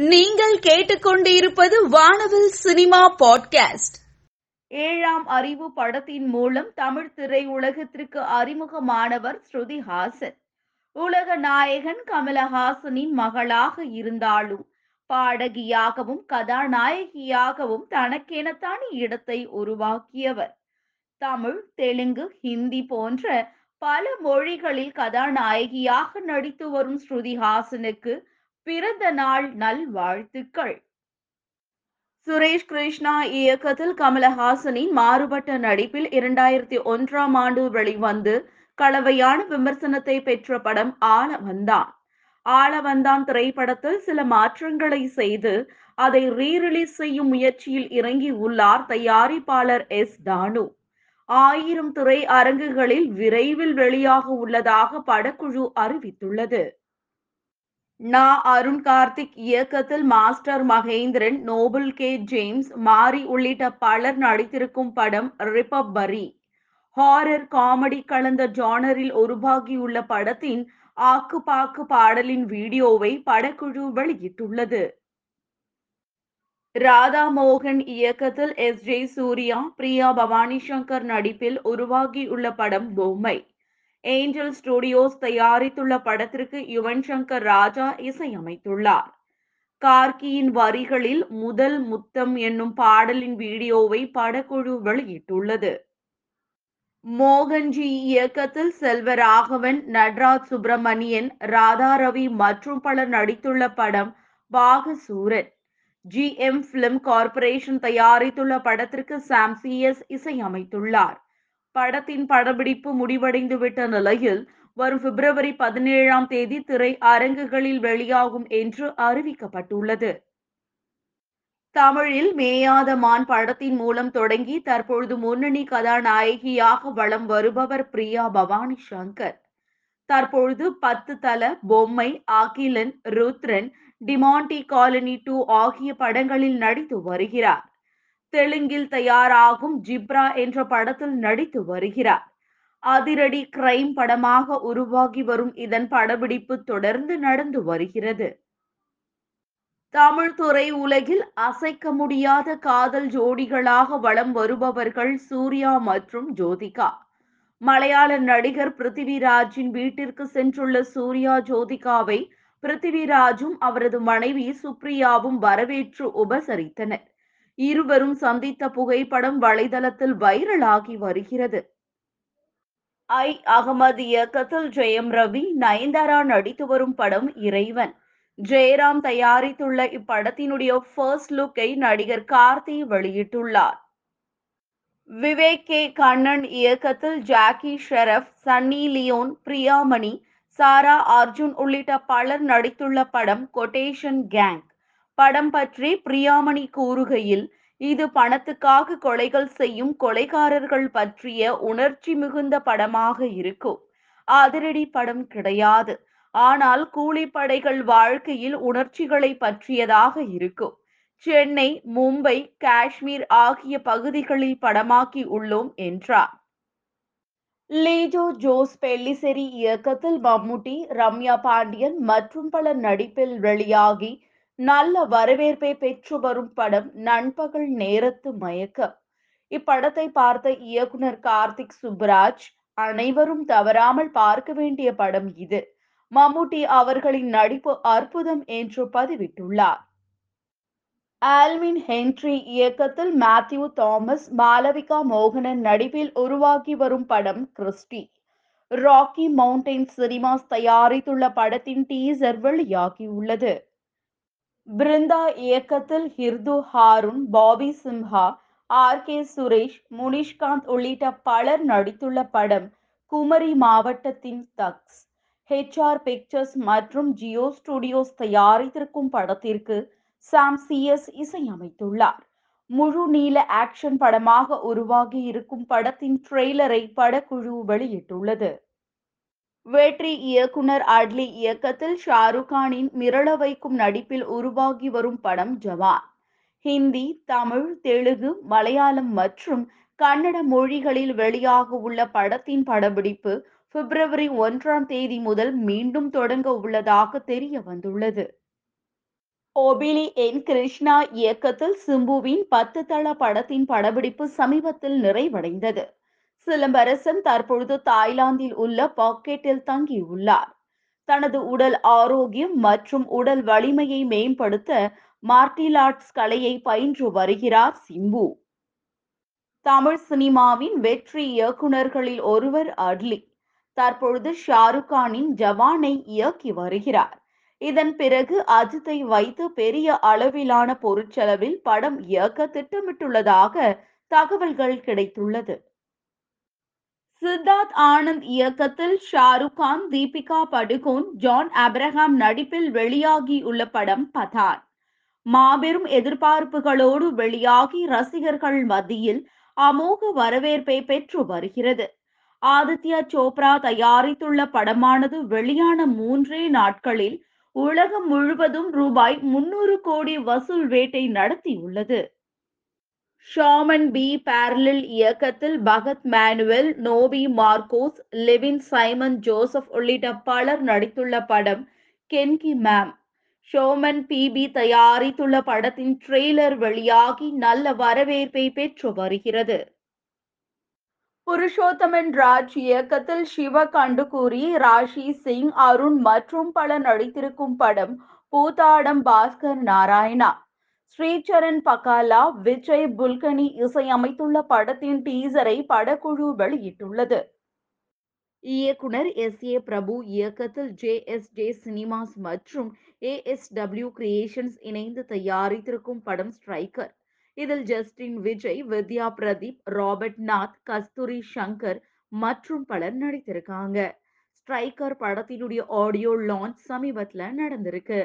நீங்கள் கேட்டுக்கொண்டிருப்பது வானவில் சினிமா பாட்காஸ்ட். ஏழாம் அறிவு படத்தின் மூலம் தமிழ் திரையுலகத்திற்கு அறிமுகமானவர் ஸ்ருதி ஹாசன். உலக நாயகன் கமலஹாசனின் மகளாக இருந்தாலும் பாடகியாகவும் கதாநாயகியாகவும் தனக்கெனத்தான இடத்தை உருவாக்கியவர். தமிழ் தெலுங்கு ஹிந்தி போன்ற பல மொழிகளில் கதாநாயகியாக நடித்து வரும் ஸ்ருதி ஹாசனுக்கு பிறந்த நாள் நல்வாழ்த்துக்கள். சுரேஷ் கிருஷ்ணா இயக்கத்தில் கமலஹாசனின் மாறுபட்ட நடிப்பில் இரண்டாயிரத்தி ஒன்றாம் ஆண்டு வெளிவந்து கலவையான விமர்சனத்தை பெற்ற படம் ஆளவந்தான் ஆளவந்தான் திரைப்படத்தில் சில மாற்றங்களை செய்து அதை ரீரிலீஸ் செய்யும் முயற்சியில் இறங்கி உள்ளார் தயாரிப்பாளர் எஸ். தானு. ஆயிரம் துறை அரங்குகளில் விரைவில் வெளியாக உள்ளதாக படக்குழு அறிவித்துள்ளது. நா அருண் கார்த்திக் இயக்கத்தில் master Mahendran Noble K James Mari உள்ளிட்ட பலர் நடித்திருக்கும் படம் ரிப்பப்பரி. ஹாரர் காமெடி கலந்த ஜானரில் உருவாகியுள்ள படத்தின் ஆக்கு பாக்கு பாடலின் வீடியோவை படக்குழு வெளியிட்டுள்ளது. ராதா மோகன் இயக்கத்தில் எஸ் ஜே சூர்யா பிரியா பவானி சங்கர் நடிப்பில் உருவாகியுள்ள படம் பொம்மை. ஏஞ்சல் ஸ்டுடியோஸ் தயாரித்துள்ள படத்திற்கு யுவன் சங்கர் ராஜா இசையமைத்துள்ளார். கார்கியின் வரிகளில் முதல் முத்தம் என்னும் பாடலின் வீடியோவை படக்குழு வெளியிட்டுள்ளது. மோகன்ஜி இயக்கத்தில் செல்வராகவன் நட்ராஜ் சுப்பிரமணியன் ராதா ரவி மற்றும் பலர் நடித்துள்ள படம் Bakasuran. G M film corporation தயாரித்துள்ள படத்திற்கு சாம்சிஎஸ் இசையமைத்துள்ளார். படத்தின் படப்பிடிப்பு முடிவடைந்துவிட்ட நிலையில் வரும் பிப்ரவரி பதினேழாம் தேதி திரை அரங்குகளில் வெளியாகும் என்று அறிவிக்கப்பட்டுள்ளது. தமிழில் மேயாத மான் படத்தின் மூலம் தொடங்கி தற்பொழுது முன்னணி கதாநாயகியாக வலம் வருபவர் பிரியா பவானி சங்கர் தற்பொழுது Pathu Thala Bommai Agilan Rudhran Demonte colony two ஆகிய படங்களில் நடித்து வருகிறார். தெலுங்கில் தயாராகும் ஜிப்ரா என்ற படத்தில் நடித்து வருகிறார். அதிரடி கிரைம் படமாக உருவாகி வரும் இதன் படப்பிடிப்பு தொடர்ந்து நடந்து வருகிறது. தமிழ் துறை உலகில் அசைக்க முடியாத காதல் ஜோடிகளாக வலம் வருபவர்கள் சூர்யா மற்றும் ஜோதிகா. மலையாள நடிகர் பிருத்திவிராஜின் வீட்டிற்கு சென்றுள்ள சூர்யா ஜோதிகாவை பிருத்திவிராஜும் அவரது மனைவி சுப்ரியாவும் வரவேற்று உபசரித்தனர். இருவரும் சந்தித்த புகைப்படம் வலைதளத்தில் வைரலாகி வருகிறது. ஐ. அகமது இயக்கத்தில் ஜெயம் ரவி நயன்தாரா நடித்து வரும் படம் இறைவன். ஜெயராம் தயாரித்துள்ள இப்படத்தினுடைய ஃபர்ஸ்ட் லுக்கை நடிகர் கார்த்தி வெளியிட்டுள்ளார். விவேக் கே. கண்ணன் இயக்கத்தில் Jackie Shroff Sunny Leone Priyamani Sara Arjun உள்ளிட்ட பலர் நடித்துள்ள படம் கொட்டேஷன் கேங். படம் பற்றி பிரியாமணி கூறுகையில் இது பணத்துக்காக கொலைகள் செய்யும் கொலைகாரர்கள் பற்றிய உணர்ச்சி மிகுந்த படமாக இருக்கும். அதிரடி படம் கிடையாது. ஆனால் கூலிப்படைகள் வாழ்க்கையில் உணர்ச்சிகளை பற்றியதாக இருக்கும். சென்னை மும்பை காஷ்மீர் ஆகிய பகுதிகளில் படமாக்கி உள்ளோம் என்றார். லீஜோ ஜோஸ் பெல்லிசெரி இயக்கத்தில் மம்முட்டி ரம்யா பாண்டியன் மற்றும் பலர் நடிப்பில் வெளியாகி நல்ல வரவேற்பை பெற்று வரும் படம் நண்பகல் நேரத்து மயக்கம். இப்படத்தை பார்த்த இயக்குனர் கார்த்திக் சுப்ராஜ் அனைவரும் தவறாமல் பார்க்க வேண்டிய படம் இது. மம்முட்டி அவர்களின் நடிப்பு அற்புதம் என்று பதிவிட்டுள்ளார். ஆல்வின் ஹென்ட்ரி இயக்கத்தில் மேத்யூ தாமஸ் மாலவிகா மோகனன் நடிப்பில் உருவாகி வரும் படம் கிறிஸ்டி. ராக்கி மவுண்டைன் சினிமாஸ் தயாரித்துள்ள படத்தின் டீசர் வெளியாகியுள்ளது. பிருந்தா இயக்கத்தில் Hridhu Haroon Bobby Simha R. K. Suresh Munishkanth உள்ளிட்ட பலர் நடித்துள்ள படம் குமரி மாவட்டத்தின் தக்ஸ். ஹெச்ஆர் பிக்சர்ஸ் மற்றும் ஜியோ ஸ்டுடியோஸ் தயாரித்திருக்கும் படத்திற்கு சாம் சிஎஸ் இசையமைத்துள்ளார். முழு நீள ஆக்ஷன் படமாக உருவாகி இருக்கும் படத்தின் ட்ரெய்லரை படக்குழு வெளியிட்டுள்ளது. வெற்றி இயக்குனர் அட்லி இயக்கத்தில் ஷாருக் கானின் மிரள வைக்கும் நடிப்பில் உருவாகி வரும் படம் ஜவான். ஹிந்தி தமிழ் தெலுங்கு மலையாளம் மற்றும் கன்னட மொழிகளில் வெளியாக உள்ள படத்தின் படப்பிடிப்பு பிப்ரவரி ஒன்றாம் தேதி முதல் மீண்டும் தொடங்க உள்ளதாக தெரிய வந்துள்ளது. ஒபிலி என் கிருஷ்ணா இயக்கத்தில் சிம்புவின் பத்து தள படத்தின் படப்பிடிப்பு சமீபத்தில் நிறைவடைந்தது. சிலம்பரசன் தற்பொழுது தாய்லாந்தில் உள்ள பாக்கெட்டில் தங்கியுள்ளார். தனது உடல் ஆரோக்கியம் மற்றும் உடல் வலிமையை மேம்படுத்த மார்டில் ஆர்ட்ஸ் கலையை பயின்று வருகிறார் சிம்பு. தமிழ் சினிமாவின் வெற்றி இயக்குனர்களில் ஒருவர் அட்லி. தற்பொழுது ஷாருக் கானின் ஜவானை இயக்கி வருகிறார். இதன் பிறகு அஜித்தை வைத்து பெரிய அளவிலான பொருட்செலவில் படம் இயக்க திட்டமிட்டுள்ளதாக தகவல்கள் கிடைத்துள்ளது. சித்தார்த் ஆனந்த் இயக்கத்தில் ஷாருக் கான் தீபிகா படுகோன் ஜான் அப்ரஹாம் நடிப்பில் வெளியாகியுள்ள படம் பதான் மாபெரும் எதிர்பார்ப்புகளோடு வெளியாகி ரசிகர்கள் மத்தியில் அமோக வரவேற்பை பெற்று வருகிறது. ஆதித்யா சோப்ரா தயாரித்துள்ள படமானது வெளியான மூன்றே நாட்களில் உலகம் முழுவதும் ரூபாய் முன்னூறு கோடி வசூல் வேட்டை நடத்தியுள்ளது. ஷாமன் பி பேரலில் இயக்கத்தில் Bhagath Manuel Noby Marcose Levin Simon Joseph உள்ளிட்ட பலர் நடித்துள்ள படம் கென்கி மேம். ஷோமன் பிபி தயாரித்துள்ள படத்தின் ட்ரெய்லர் வெளியாகி நல்ல வரவேற்பை பெற்று வருகிறது. புருஷோத்தமன் ராஜ் இயக்கத்தில் சிவ கண்டுகூரி ராஷி சிங் அருண் மற்றும் பலர் நடித்திருக்கும் படம் பூத்தாடம் பாஸ்கர் நாராயணா. ஸ்ரீசரண் பகாலா விஜய் புல்கனி இசையமைத்துள்ள படத்தின் டீசரை படக்குழு வெளியிட்டுள்ளது. இயக்குனர் எஸ். ஏ. பிரபு இயக்கத்தில் ஜே. எஸ். ஜே. சினிமாஸ் மற்றும் ஏஎஸ்டபிள்யூ கிரியேஷன்ஸ் இணைந்து தயாரித்திருக்கும் படம் ஸ்ட்ரைக்கர். இதில் ஜஸ்டின் விஜய் வித்யா பிரதீப் ராபர்ட் நாத் கஸ்தூரி சங்கர் மற்றும் பலர் நடித்திருக்காங்க. ஸ்ட்ரைக்கர் படத்தினுடைய ஆடியோ லான்ச் சமீபத்தில் நடந்திருக்கு.